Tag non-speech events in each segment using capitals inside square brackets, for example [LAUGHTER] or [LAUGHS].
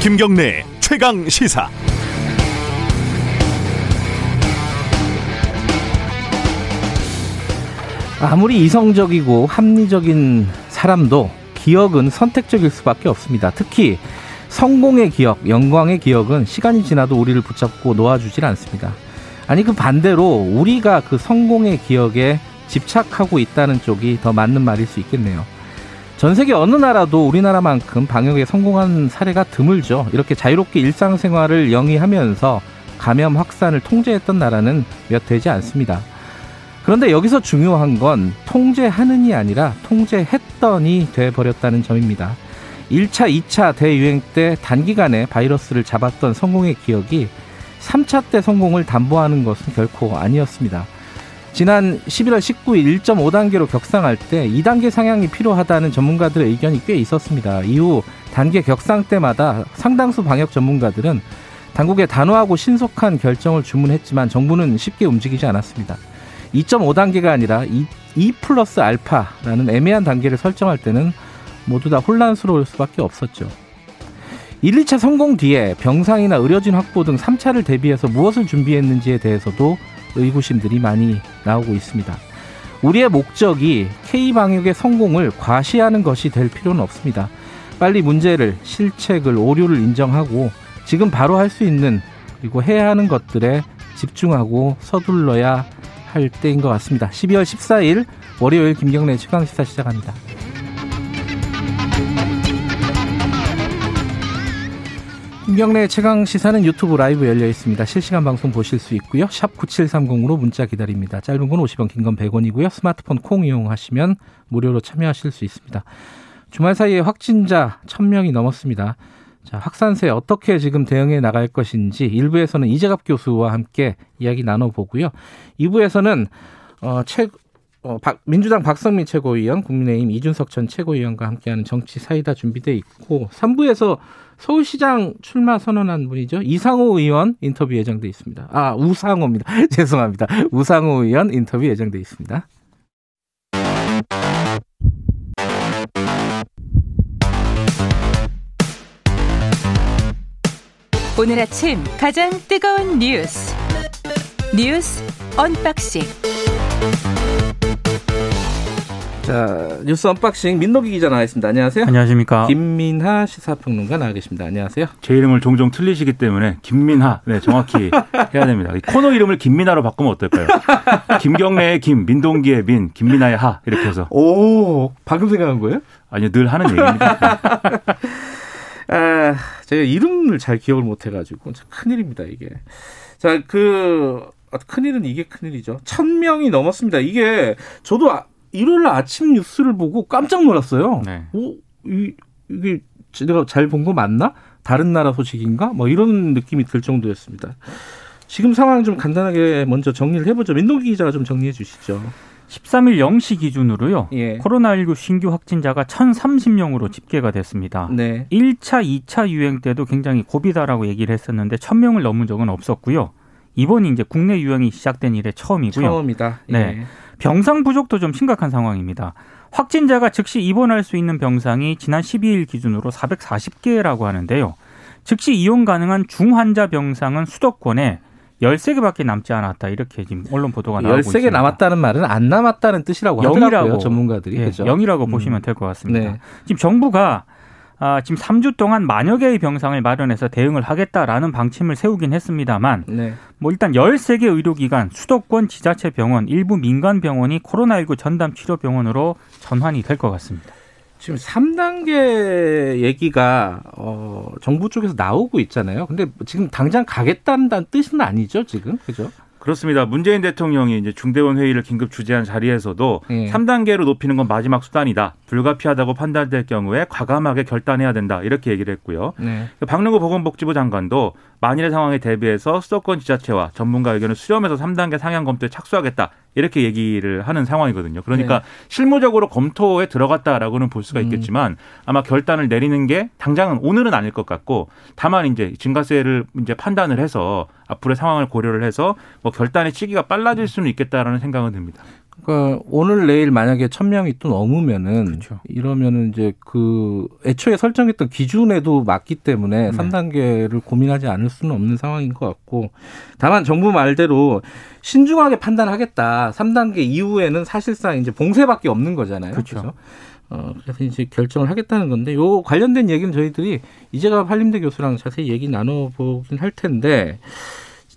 김경래 최강 시사. 아무리 이성적이고 합리적인 사람도 기억은 선택적일 수밖에 없습니다. 특히 성공의 기억, 영광의 기억은 시간이 지나도 우리를 붙잡고 놓아주질 않습니다. 아니 그 반대로 우리가 그 성공의 기억에 집착하고 있다는 쪽이 더 맞는 말일 수 있겠네요. 전 세계 어느 나라도 우리나라만큼 방역에 성공한 사례가 드물죠. 이렇게 자유롭게 일상생활을 영위하면서 감염 확산을 통제했던 나라는 몇 되지 않습니다. 그런데 여기서 중요한 건 통제하는이 아니라 통제했더니 돼버렸다는 점입니다. 1차, 2차 대유행 때 단기간에 바이러스를 잡았던 성공의 기억이 3차 때 성공을 담보하는 것은 결코 아니었습니다. 지난 11월 19일 1.5단계로 격상할 때 2단계 상향이 필요하다는 전문가들의 의견이 꽤 있었습니다. 이후 단계 격상 때마다 상당수 방역 전문가들은 당국에 단호하고 신속한 결정을 주문했지만 정부는 쉽게 움직이지 않았습니다. 2.5단계가 아니라 2, 2 플러스 알파라는 애매한 단계를 설정할 때는 모두 다 혼란스러울 수밖에 없었죠. 1, 2차 성공 뒤에 병상이나 의료진 확보 등 3차를 대비해서 무엇을 준비했는지에 대해서도 의구심들이 많이 나오고 있습니다. 우리의 목적이 K방역의 성공을 과시하는 것이 될 필요는 없습니다. 빨리 문제를, 실책을, 오류를 인정하고 지금 바로 할 수 있는 그리고 해야 하는 것들에 집중하고 서둘러야 할 때인 것 같습니다. 12월 14일 월요일 김경래 최강시사 시작합니다. 김경래 최강 시사는 유튜브 라이브 열려 있습니다. 실시간 방송 보실 수 있고요. 샵 9730으로 문자 기다립니다. 짧은 건 50원, 긴 건 100원이고요. 스마트폰 콩 이용하시면 무료로 참여하실 수 있습니다. 주말 사이에 확진자 1000명이 넘었습니다. 자, 확산세 어떻게 지금 대응해 나갈 것인지 일부에서는 이재갑 교수와 함께 이야기 나눠보고요. 2부에서는 어, 최, 어, 박, 민주당 박성민 최고위원, 국민의힘 이준석 전 최고위원과 함께하는 정치 사이다 준비돼 있고 3부에서 서울시장 출마 선언한 분이죠. 이상호 의원 인터뷰 예정돼 있습니다. 아, 우상호입니다. [LAUGHS] 죄송합니다. 우상호 의원 인터뷰 예정돼 있습니다. 오늘 아침 가장 뜨거운 뉴스 뉴스 unboxing 자 뉴스 unboxing 민노기 기자 나와 있습니다. 안녕하세요. 안녕하십니까. 김민하 시사평론가 나와 계십니다. 안녕하세요. 제 이름을 종종 틀리시기 때문에 김민하 네 정확히 [LAUGHS] 해야 됩니다. 코너 이름을 김민하로 바꾸면 어떨까요? 김경래의 김, 민동기의 민, 김민하의 하 이렇게 해서. 오 방금 생각한 거예요? 아니요 늘 하는 얘기입니다. [LAUGHS] 아, 제가 이름을 잘 기억을 못 해가지고 큰일입니다 이게. 자, 그 아, 큰일은 이게 큰일이죠. 천 명이 넘었습니다. 이게 저도 아, 일요일 아침 뉴스를 보고 깜짝 놀랐어요. 네. 오, 이, 이게 내가 잘 본 거 맞나? 다른 나라 소식인가? 뭐 이런 느낌이 들 정도였습니다. 지금 상황 좀 간단하게 먼저 정리를 해보죠. 민동기 기자가 좀 정리해 주시죠. 13일 0시 기준으로요. 예. 코로나19 신규 확진자가 1,030명으로 집계가 됐습니다. 네. 1차, 2차 유행 때도 굉장히 고비다라고 얘기를 했었는데 1,000명을 넘은 적은 없었고요. 이번이 이제 국내 유행이 시작된 이래 처음이고요. 처음이다. 예. 네. 병상 부족도 좀 심각한 상황입니다. 확진자가 즉시 입원할 수 있는 병상이 지난 12일 기준으로 440개라고 하는데요. 즉시 이용 가능한 중환자 병상은 수도권에 13개밖에 남지 않았다. 이렇게 지금 언론 보도가 나오고 13개 있습니다. 13개 남았다는 말은 안 남았다는 뜻이라고 하더라고요. 전문가들이. 예, 그렇죠? 0이라고 음. 보시면 될 것 같습니다. 네. 지금 정부가 아, 지금 3주 동안 만여 개의 병상을 마련해서 대응을 하겠다라는 방침을 세우긴 했습니다만 네. 뭐 일단 13개 의료기관, 수도권 지자체 병원, 일부 민간 병원이 코로나19 전담 치료 병원으로 전환이 될 것 같습니다. 지금 3단계 얘기가 어 정부 쪽에서 나오고 있잖아요. 근데 지금 당장 가겠다는 뜻은 아니죠, 지금. 그죠? 그렇습니다. 문재인 대통령이 이제 중대원 회의를 긴급 주재한 자리에서도 예. 3단계로 높이는 건 마지막 수단이다. 불가피하다고 판단될 경우에 과감하게 결단해야 된다. 이렇게 얘기를 했고요. 네. 박능구 보건복지부 장관도 만일의 상황에 대비해서 수도권 지자체와 전문가 의견을 수렴해서 3단계 상향 검토에 착수하겠다. 이렇게 얘기를 하는 상황이거든요. 그러니까 네. 실무적으로 검토에 들어갔다라고는 볼 수가 음. 있겠지만 아마 결단을 내리는 게 당장은 오늘은 아닐 것 같고 다만 이제 증가세를 이제 판단을 해서 앞으로의 상황을 고려를 해서 뭐 결단의 시기가 빨라질 수는 있겠다라는 생각은 듭니다. 그러니까 오늘 내일 만약에 천 명이 또 넘으면은 그렇죠. 이러면은 이제 그 애초에 설정했던 기준에도 맞기 때문에 네. 3단계를 고민하지 않을 수는 없는 상황인 것 같고 다만 정부 말대로 신중하게 판단하겠다. 3단계 이후에는 사실상 이제 봉쇄밖에 없는 거잖아요. 그렇죠. 그렇죠? 어, 그래서 이제 결정을 하겠다는 건데 요 관련된 얘기는 저희들이 이제가 한림대 교수랑 자세히 얘기 나눠보긴 할 텐데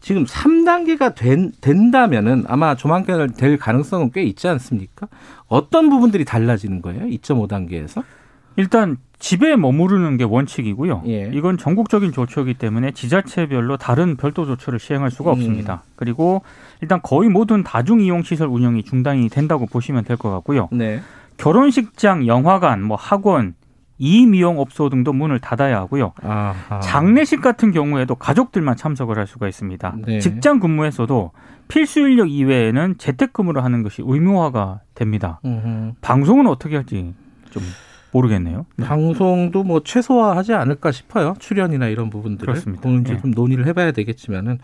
지금 3단계가 된, 된다면은 아마 조만간 될 가능성은 꽤 있지 않습니까? 어떤 부분들이 달라지는 거예요? 2.5단계에서? 일단 집에 머무르는 게 원칙이고요. 예. 이건 전국적인 조처이기 때문에 지자체별로 다른 별도 조처를 시행할 수가 음. 없습니다. 그리고 일단 거의 모든 다중 이용 시설 운영이 중단이 된다고 보시면 될 것 같고요. 네. 결혼식장, 영화관, 뭐 학원, 이미용업소 등도 문을 닫아야 하고요. 아하. 장례식 같은 경우에도 가족들만 참석을 할 수가 있습니다. 네. 직장 근무에서도 필수 인력 이외에는 재택근무를 하는 것이 의무화가 됩니다. 음흠. 방송은 어떻게 할지 좀 모르겠네요. 네. 방송도 뭐 최소화하지 않을까 싶어요. 출연이나 이런 부분들을. 그렇습니다. 그건 이제 네. 좀 논의를 해봐야 되겠지만은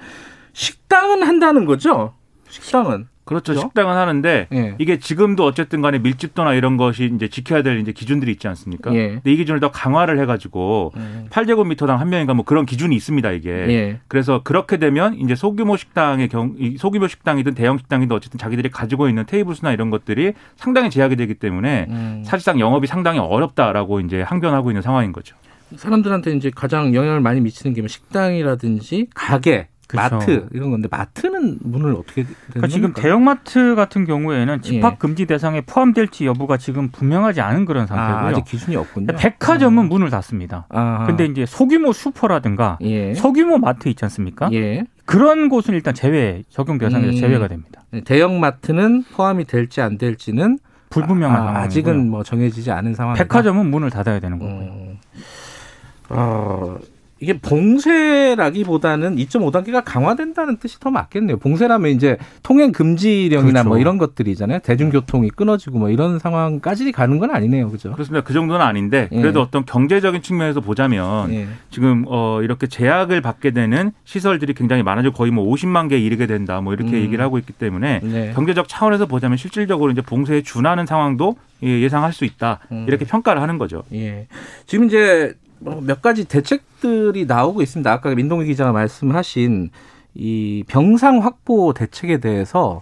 식당은 한다는 거죠. 식당은. 그렇죠. 그렇죠? 식당은 하는데 예. 이게 지금도 어쨌든 간에 밀집도나 이런 것이 이제 지켜야 될 이제 기준들이 있지 않습니까? 예. 근데 이 기준을 더 강화를 해가지고 음. 8제곱미터당 한 명인가 뭐 그런 기준이 있습니다 이게. 예. 그래서 그렇게 되면 이제 소규모 식당의 경 소규모 식당이든 대형 식당이든 어쨌든 자기들이 가지고 있는 테이블 수나 이런 것들이 상당히 제약이 되기 때문에 음. 사실상 영업이 상당히 어렵다라고 이제 항변하고 있는 상황인 거죠. 사람들한테 이제 가장 영향을 많이 미치는 게뭐 식당이라든지 가게 그렇죠. 마트 이런 건데 마트는 문을 어떻게 그러니까 지금 대형마트 같은 경우에는 집합 예. 금지 대상에 포함될지 여부가 지금 분명하지 않은 그런 아, 상태고요. 아, 직 기준이 없군요. 백화점은 아. 문을 닫습니다. 아. 근데 이제 소규모 슈퍼라든가 예. 소규모 마트 있지 않습니까? 예. 그런 곳은 일단 제외 적용 대상에서 음. 제외가 됩니다. 네, 대형마트는 포함이 될지 안 될지는 불분명한 아, 아직은 뭐 정해지지 않은 상황. 백화점은 문을 닫아야 되는 거고요. 음. 어, 이게 봉쇄라기보다는 2.5단계가 강화된다는 뜻이 더 맞겠네요. 봉쇄라면 이제 통행 금지령이나 뭐 그렇죠. 뭐 이런 것들이잖아요. 대중교통이 끊어지고 뭐 이런 상황까지 가는 건 아니네요. 그죠? 그렇습니다. 그 정도는 아닌데 예. 그래도 예. 어떤 경제적인 측면에서 보자면 예. 지금 어 이렇게 제약을 받게 되는 시설들이 굉장히 많아지고 거의 뭐 50만 개에 이르게 된다. 뭐 이렇게 음. 얘기를 하고 있기 때문에 네. 경제적 차원에서 보자면 실질적으로 이제 봉쇄에 준하는 상황도 예, 예상할 수 있다. 음. 이렇게 평가를 하는 거죠. 예. 지금 이제 뭐 몇 가지 대책들이 나오고 있습니다. 아까 민동기 기자가 말씀하신 이 병상 확보 대책에 대해서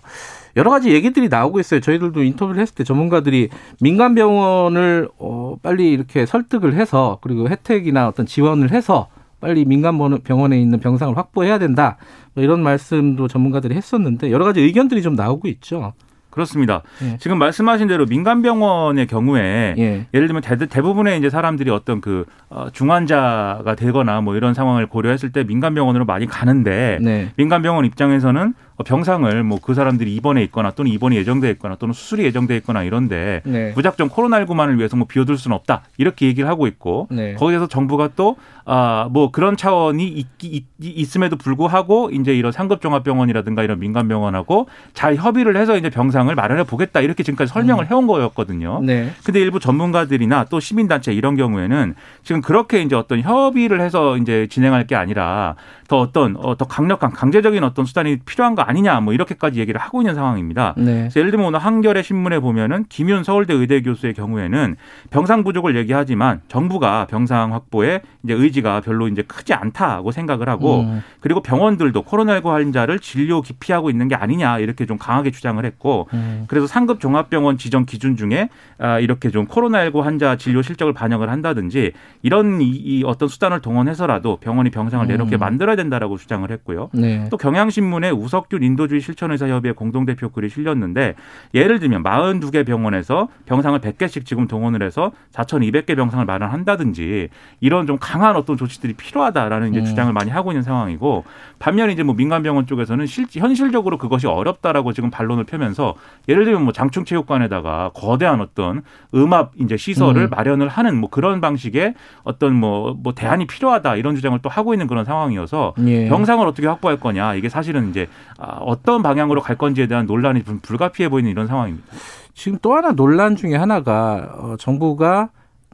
여러 가지 얘기들이 나오고 있어요. 저희들도 인터뷰를 했을 때 전문가들이 민간 병원을 어 빨리 이렇게 설득을 해서 그리고 혜택이나 어떤 지원을 해서 빨리 민간 병원에 있는 병상을 확보해야 된다. 뭐 이런 말씀도 전문가들이 했었는데 여러 가지 의견들이 좀 나오고 있죠. 그렇습니다. 예. 지금 말씀하신 대로 민간 병원의 경우에 예. 를 들면 대, 부분의 이제 사람들이 어떤 그 어, 중환자가 되거나 뭐 이런 상황을 고려했을 때 민간 병원으로 많이 가는데 네. 민간 병원 입장에서는 어, 병상을 뭐 그 사람들이 입원해 있거나 또는 입원이 예정돼 있거나 또는 수술이 예정돼 있거나 이런데 네. 무작정 코로나19만을 위해서 뭐 비워둘 수는 없다 이렇게 얘기를 하고 있고 네. 거기에서 정부가 또 아 뭐 그런 차원이 있, 있, 있음에도 불구하고 이제 이런 상급 종합병원이라든가 이런 민간 병원하고 잘 협의를 해서 이제 병상을 마련해 보겠다 이렇게 지금까지 설명을 음. 해온 거였거든요. 네. 근데 일부 전문가들이나 또 시민단체 이런 경우에는 지금 그렇게 이제 어떤 협의를 해서 이제 진행할 게 아니라 더 어떤 어, 더 강력한 강제적인 어떤 수단이 필요한 거 아니냐 뭐 이렇게까지 얘기를 하고 있는 상황입니다. 네. 예를 들면 오늘 한겨레 신문에 보면은 김윤 서울대 의대 교수의 경우에는 병상 부족을 얘기하지만 정부가 병상 확보에 이제 의지가 별로 이제 크지 않다고 생각을 하고 음. 그리고 병원들도 코로나19 환자를 진료 기피하고 있는 게 아니냐 이렇게 좀 강하게 주장을 했고 음. 그래서 상급 종합병원 지정 기준 중에 아, 이렇게 좀 코로나19 환자 진료 실적을 반영을 한다든지 이런 이, 어떤 수단을 동원해서라도 병원이 병상을 내놓게 음. 만들어야 된다라고 주장을 했고요. 네. 또 경향신문에 우석 균 인도주의 실천의사 협의회 공동대표 글이 실렸는데 예를 들면 42개 병원에서 병상을 100개씩 지금 동원을 해서 4,200개 병상을 마련한다든지 이런 좀 강한 어떤 조치들이 필요하다라는 이제 음. 주장을 많이 하고 있는 상황이고 반면에 이제 뭐 민간 병원 쪽에서는 실, 현실적으로 그것이 어렵다라고 지금 반론을 펴면서 예를 들면 뭐 장충체육관에다가 거대한 어떤 음압 이제 시설을 음. 마련을 하는 뭐 그런 방식의 어떤 뭐, 뭐 대안이 필요하다 이런 주장을 또 하고 있는 그런 상황이어서 예. 병상을 어떻게 확보할 거냐 이게 사실은 이제 아, 어떤 방향으로 갈 건지에 대한 논란이 좀 불가피해 보이는 이런 상황입니다. 지금 또 하나 논란 중에 하나가 어, 정부가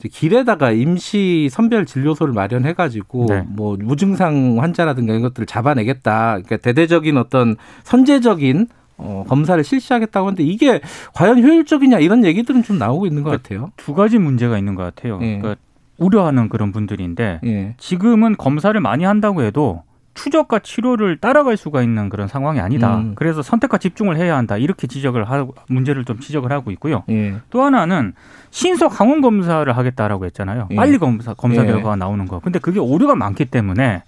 길에다가 임시 선별 진료소를 마련해 가지고 네. 뭐 무증상 환자라든가 이런 것들을 잡아내겠다. 그러니까 대대적인 어떤 선제적인 어, 검사를 실시하겠다고 하는데 이게 과연 효율적이냐 이런 얘기들은 좀 나오고 있는 것 그러니까 같아요. 두 가지 문제가 있는 것 같아요. 예. 그러니까 우려하는 그런 분들인데 예. 지금은 검사를 많이 한다고 해도 추적과 치료를 따라갈 수가 있는 그런 상황이 아니다. 음. 그래서 선택과 집중을 해야 한다. 이렇게 지적을 하고 문제를 좀 지적을 하고 있고요. 예. 또 하나는 신속 항원 검사를 하겠다라고 했잖아요. 예. 빨리 검사 검사 예. 결과가 나오는 거. 근데 그게 오류가 많기 때문에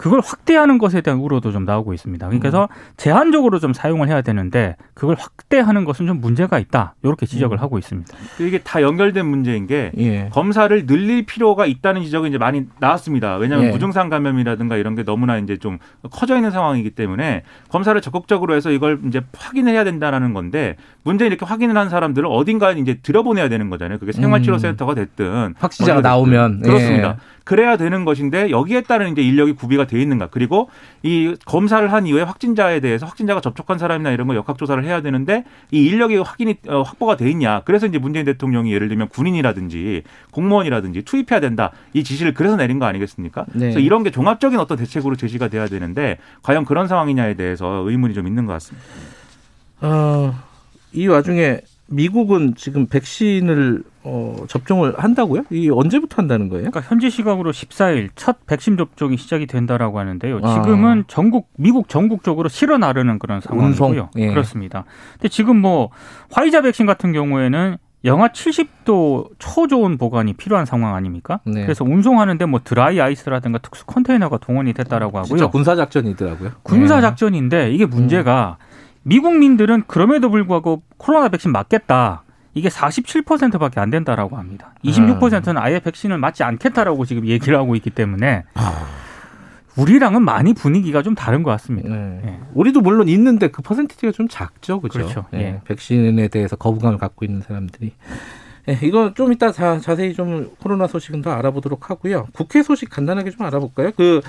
그걸 확대하는 것에 대한 우려도 좀 나오고 있습니다. 그래서 음. 제한적으로 좀 사용을 해야 되는데 그걸 확대하는 것은 좀 문제가 있다. 이렇게 지적을 음. 하고 있습니다. 이게 다 연결된 문제인 게 예. 검사를 늘릴 필요가 있다는 지적이 이제 많이 나왔습니다. 왜냐하면 예. 무증상 감염이라든가 이런 게 너무나 이제 좀 커져 있는 상황이기 때문에 검사를 적극적으로 해서 이걸 이제 확인을 해야 된다라는 건데 문제 이렇게 확인을 한 사람들을 어딘가에 이제 들여보내야 되는 거잖아요. 그게 생활치료센터가 됐든 확진자가 나오면 그렇습니다. 예. 그래야 되는 것인데 여기에 따른 이제 인력이 구비가 돼 있는가. 그리고 이 검사를 한 이후에 확진자에 대해서 확진자가 접촉한 사람이나 이런 거 역학 조사를 해야 되는데 이 인력이 확인이 어, 확보가 돼 있냐. 그래서 이제 문재인 대통령이 예를 들면 군인이라든지 공무원이라든지 투입해야 된다. 이 지시를 그래서 내린 거 아니겠습니까? 네. 그래서 이런 게 종합적인 어떤 대책으로 제시가 돼야 되는데 과연 그런 상황이냐에 대해서 의문이 좀 있는 것 같습니다. 어, 이 와중에 미국은 지금 백신을 어, 접종을 한다고요? 이 언제부터 한다는 거예요? 그러니까 현지 시각으로 14일 첫 백신 접종이 시작이 된다라고 하는데요. 아. 지금은 전국 미국 전국적으로 실어 나르는 그런 상황이고요. 예. 그렇습니다. 근데 지금 뭐 화이자 백신 같은 경우에는 영하 70도 초저온 보관이 필요한 상황 아닙니까? 네. 그래서 운송하는데 뭐 드라이 아이스라든가 특수 컨테이너가 동원이 됐다라고 하고요. 진짜 군사 작전이더라고요. 군사 작전인데 이게 문제가 음. 미국민들은 그럼에도 불구하고 코로나 백신 맞겠다. 이게 47%밖에 안 된다라고 합니다. 26%는 아예 백신을 맞지 않겠다라고 지금 얘기를 하고 있기 때문에 우리랑은 많이 분위기가 좀 다른 것 같습니다. 네. 네. 우리도 물론 있는데 그 퍼센티지가 좀 작죠, 그렇죠? 그렇죠. 네. 예. 백신에 대해서 거부감을 갖고 있는 사람들이. 네, 이거 좀 이따 자, 자세히 좀 코로나 소식은 더 알아보도록 하고요. 국회 소식 간단하게 좀 알아볼까요? 그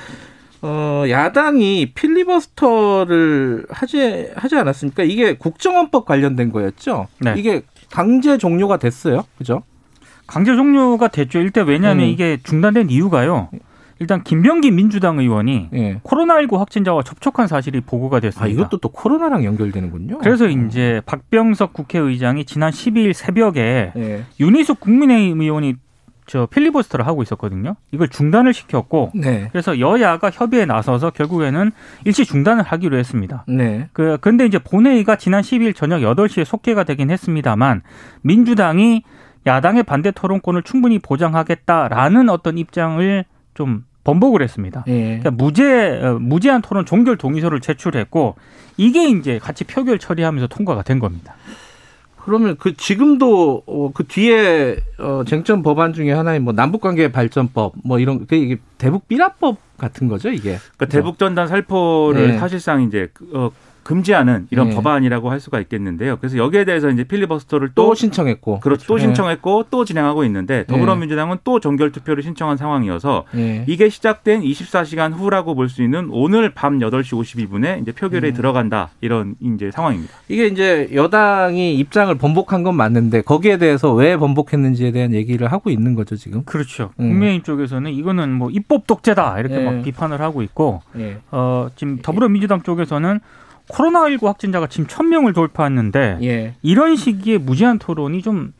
어, 야당이 필리버스터를 하지 하지 않았습니까? 이게 국정원법 관련된 거였죠. 네. 이게 강제 종료가 됐어요. 그죠? 강제 종료가 됐죠. 일단 왜냐하면 음. 이게 중단된 이유가요. 일단 김병기 민주당 의원이 예. 코로나19 확진자와 접촉한 사실이 보고가 됐습니다. 아, 이것도 또 코로나랑 연결되는군요. 그래서 이제 박병석 국회의장이 지난 12일 새벽에 예. 윤희숙 국민의힘 의원이 저 필리버스터를 하고 있었거든요. 이걸 중단을 시켰고 네. 그래서 여야가 협의에 나서서 결국에는 일시 중단을 하기로 했습니다. 네. 그 근데 이제 본회의가 지난 10일 저녁 8시에 속개가 되긴 했습니다만 민주당이 야당의 반대 토론권을 충분히 보장하겠다라는 어떤 입장을 좀 번복을 했습니다. 예. 그러니까 무제 어, 무제한 토론 종결 동의서를 제출했고 이게 이제 같이 표결 처리하면서 통과가 된 겁니다. 그러면 그 지금도 어, 그 뒤에 어, 쟁점 법안 중에 하나인 뭐 남북관계 발전법 뭐 이런 그 이게 대북 비라법 같은 거죠 이게. 그러니까 대북 전단 살포를 네. 사실상 이제 그, 어, 금지하는 이런 네. 법안이라고 할 수가 있겠는데요. 그래서 여기에 대해서 이제 필리버스터를 또, 또 신청했고, 그렇죠. 또 신청했고 네. 또 진행하고 있는데 네. 더불어민주당은 또 정결 투표를 신청한 상황이어서 네. 이게 시작된 24시간 후라고 볼 수 있는 오늘 밤 8시 52분에 이제 표결에 음. 들어간다 이런 이제 상황입니다. 이게 이제 여당이 입장을 번복한 건 맞는데 거기에 대해서 왜 번복했는지에 대한 얘기를 하고 있는 거죠 지금. 그렇죠. 음. 국민의힘 쪽에서는 이거는 뭐 입법 독재다 이렇게 네. 막 비판을 하고 있고, 어, 지금 더불어민주당 쪽에서는 코로나19 확진자가 지금 천명을 돌파했는데 예. 이런 시기에 무제한 토론이 좀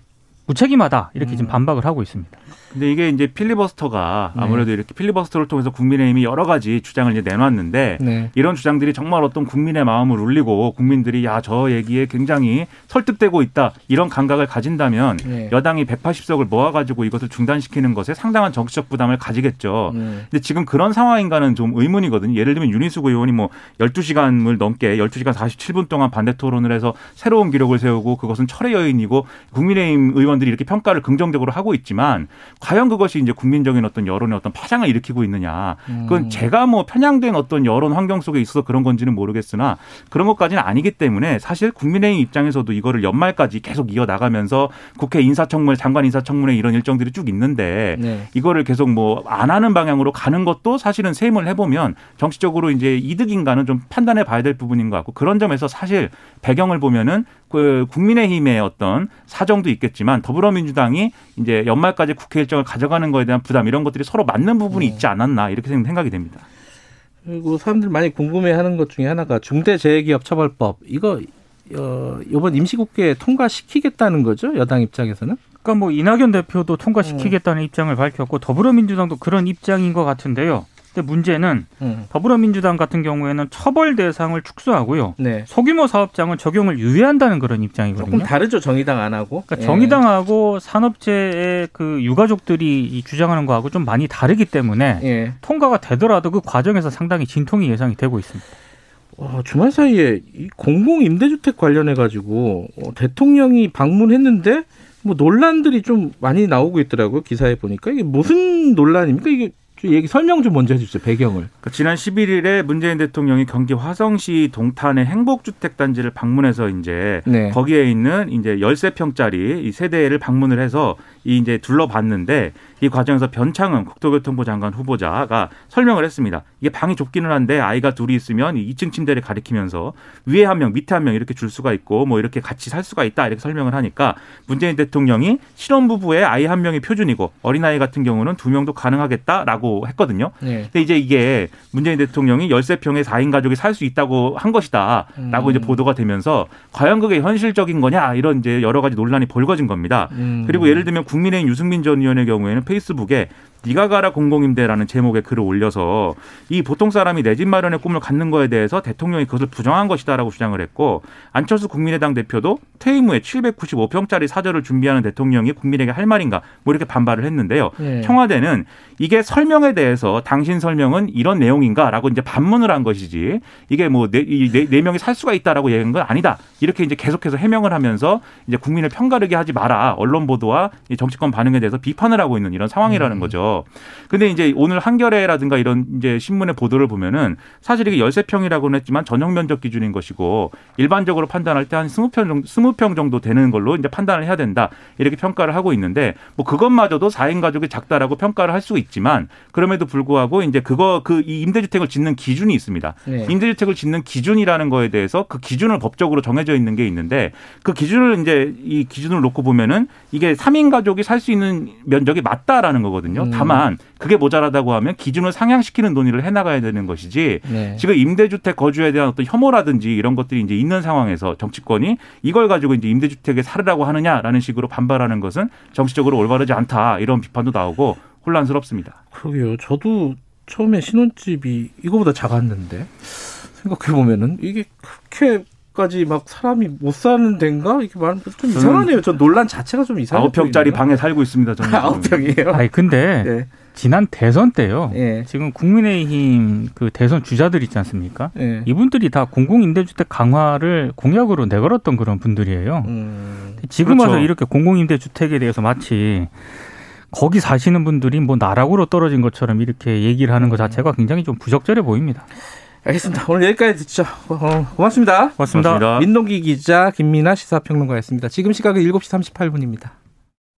무책임하다 이렇게 음. 지금 반박을 하고 있습니다. 근데 이게 이제 필리버스터가 네. 아무래도 네. 이렇게 필리버스터를 통해서 국민의힘이 여러 가지 주장을 이제 내놨는데 네. 이런 주장들이 정말 어떤 국민의 마음을 울리고 국민들이 야 저 얘기에 굉장히 설득되고 있다 이런 감각을 가진다면 네. 여당이 180석을 모아가지고 이것을 중단시키는 것에 상당한 정치적 부담을 가지겠죠. 네. 근데 지금 그런 상황인가는 좀 의문이거든요. 예를 들면 윤희숙 의원이 뭐 12시간을 넘게 12시간 47분 동안 반대 토론을 해서 새로운 기록을 세우고 그것은 철의 여인이고 국민의힘 의원 들이 이렇게 평가를 긍정적으로 하고 있지만 과연 그것이 이제 국민적인 어떤 여론의 어떤 파장을 일으키고 있느냐. 그건 음. 제가 뭐 편향된 어떤 여론 환경 속에 있어서 그런 건지는 모르겠으나 그런 것까지는 아니기 때문에 사실 국민의힘 입장에서도 이거를 연말까지 계속 이어 나가면서 국회 인사청문, 장관 인사청문회 이런 일정들이 쭉 있는데 네. 이거를 계속 뭐 안 하는 방향으로 가는 것도 사실은 세임을 해보면 정치적으로 이제 이득인가는 좀 판단해 봐야 될 부분인 것 같고 그런 점에서 사실 배경을 보면은 그 국민의힘의 어떤 사정도 있겠지만 더불어민주당이 이제 연말까지 국회 일정을 가져가는 거에 대한 부담 이런 것들이 서로 맞는 부분이 네. 있지 않았나 이렇게 생각이 됩니다. 그리고 사람들 많이 궁금해하는 것 중에 하나가 중대재해기업처벌법 이거 어, 이번 임시국회에 통과시키겠다는 거죠 여당 입장에서는? 그러니까 뭐 이낙연 대표도 통과시키겠다는 음. 입장을 밝혔고 더불어민주당도 그런 입장인 것 같은데요. 근데 문제는 음. 더불어민주당 같은 경우에는 처벌 대상을 축소하고요. 네. 소규모 사업장은 적용을 유예한다는 그런 입장이거든요. 조금 다르죠 정의당 안 하고. 그러니까 예. 정의당하고 산업체의 그 유가족들이 주장하는 거하고 좀 많이 다르기 때문에 예. 통과가 되더라도 그 과정에서 상당히 진통이 예상이 되고 있습니다. 어, 주말 사이에 이 공공 임대주택 관련해 가지고 어, 대통령이 방문했는데 뭐 논란들이 좀 많이 나오고 있더라고요 기사에 보니까 이게 무슨 논란입니까 이게 얘기 설명 좀 먼저 해주세요 배경을. 그러니까 지난 11일에 문재인 대통령이 경기 화성시 동탄의 행복주택 단지를 방문해서 이제 네. 거기에 있는 이제 13평짜리 이 세대를 방문을 해서 이 이제 둘러봤는데 이 과정에서 변창흠 국토교통부 장관 후보자가 설명을 했습니다. 이게 방이 좁기는 한데 아이가 둘이 있으면 2층 침대를 가리키면서 위에 한 명, 밑에 한 명 이렇게 줄 수가 있고 뭐 이렇게 같이 살 수가 있다 이렇게 설명을 하니까 문재인 대통령이 신혼부부의 아이 한 명이 표준이고 어린아이 같은 경우는 두 명도 가능하겠다라고 했거든요. 네. 근데 이제 이게 문재인 대통령이 13평의 4인 가족이 살 수 있다고 한 것이다라고 음. 이제 보도가 되면서 과연 그게 현실적인 거냐 이런 이제 여러 가지 논란이 벌거진 겁니다. 음. 그리고 예를 들면 국민의힘 유승민 전 의원의 경우에는 페이스북에 네가 가라 공공임대라는 제목의 글을 올려서 이 보통 사람이 내 집 마련의 꿈을 갖는 거에 대해서 대통령이 그것을 부정한 것이다라고 주장을 했고 안철수 국민의당 대표도 퇴임 후에 795평짜리 사저를 준비하는 대통령이 국민에게 할 말인가 뭐 이렇게 반발을 했는데요. 네. 청와대는 이게 설명에 대해서 당신 설명은 이런 내용인가라고 이제 반문을 한 것이지 이게 뭐네 네, 네 명이 살 수가 있다라고 얘기한 건 아니다. 이렇게 이제 계속해서 해명을 하면서 이제 국민을 편가르게 하지 마라. 언론 보도와 정치권 반응에 대해서 비판을 하고 있는 이런 상황이라는 음. 거죠. 근데 이제 오늘 한겨레라든가 이런 이제 신문의 보도를 보면은 사실 이게 열세 평이라고는 했지만 전용 면적 기준인 것이고 일반적으로 판단할 때 한 스무 평 정도 스무 평 정도 되는 걸로 이제 판단을 해야 된다. 이렇게 평가를 하고 있는데 뭐 그것마저도 4인 가족이 작다라고 평가를 할 수 있지만 그럼에도 불구하고 이제 그거 그 이 임대주택을 짓는 기준이 있습니다. 네. 임대주택을 짓는 기준이라는 거에 대해서 그 기준을 법적으로 정해져 있는 게 있는데 그 기준을 이제 이 기준을 놓고 보면은 이게 3인 가족이 살 수 있는 면적이 맞다라는 거거든요. 음. 다만 그게 모자라다고 하면 기준을 상향시키는 논의를 해나가야 되는 것이지 네. 지금 임대주택 거주에 대한 어떤 혐오라든지 이런 것들이 이제 있는 상황에서 정치권이 이걸 가지고 이제 임대주택에 살으라고 하느냐라는 식으로 반발하는 것은 정치적으로 올바르지 않다 이런 비판도 나오고 혼란스럽습니다. 그러게요. 저도 처음에 신혼집이 이거보다 작았는데 생각해 보면은 이게 그렇게 까지 막 사람이 못 사는 데인가 이렇게 말하면 좀 이상하네요. 전 논란 자체가 좀 이상해요. 아홉 평짜리 방에 살고 있습니다. 저는 [LAUGHS] 아홉 평이에요. 아니 근데 네. 지난 대선 때요. 네. 지금 국민의힘 그 대선 주자들 있지 않습니까? 네. 이분들이 다 공공임대주택 강화를 공약으로 내걸었던 그런 분들이에요. 음, 지금 그렇죠. 와서 이렇게 공공임대주택에 대해서 마치 거기 사시는 분들이 뭐 나락으로 떨어진 것처럼 이렇게 얘기를 하는 것 자체가 굉장히 좀 부적절해 보입니다. 알겠습니다. 오늘 여기까지 듣죠. 어, 고맙습니다. 고맙습니다. 고맙습니다. 민동기 기자, 김민아 시사평론가였습니다. 지금 시각은 7시 38분입니다.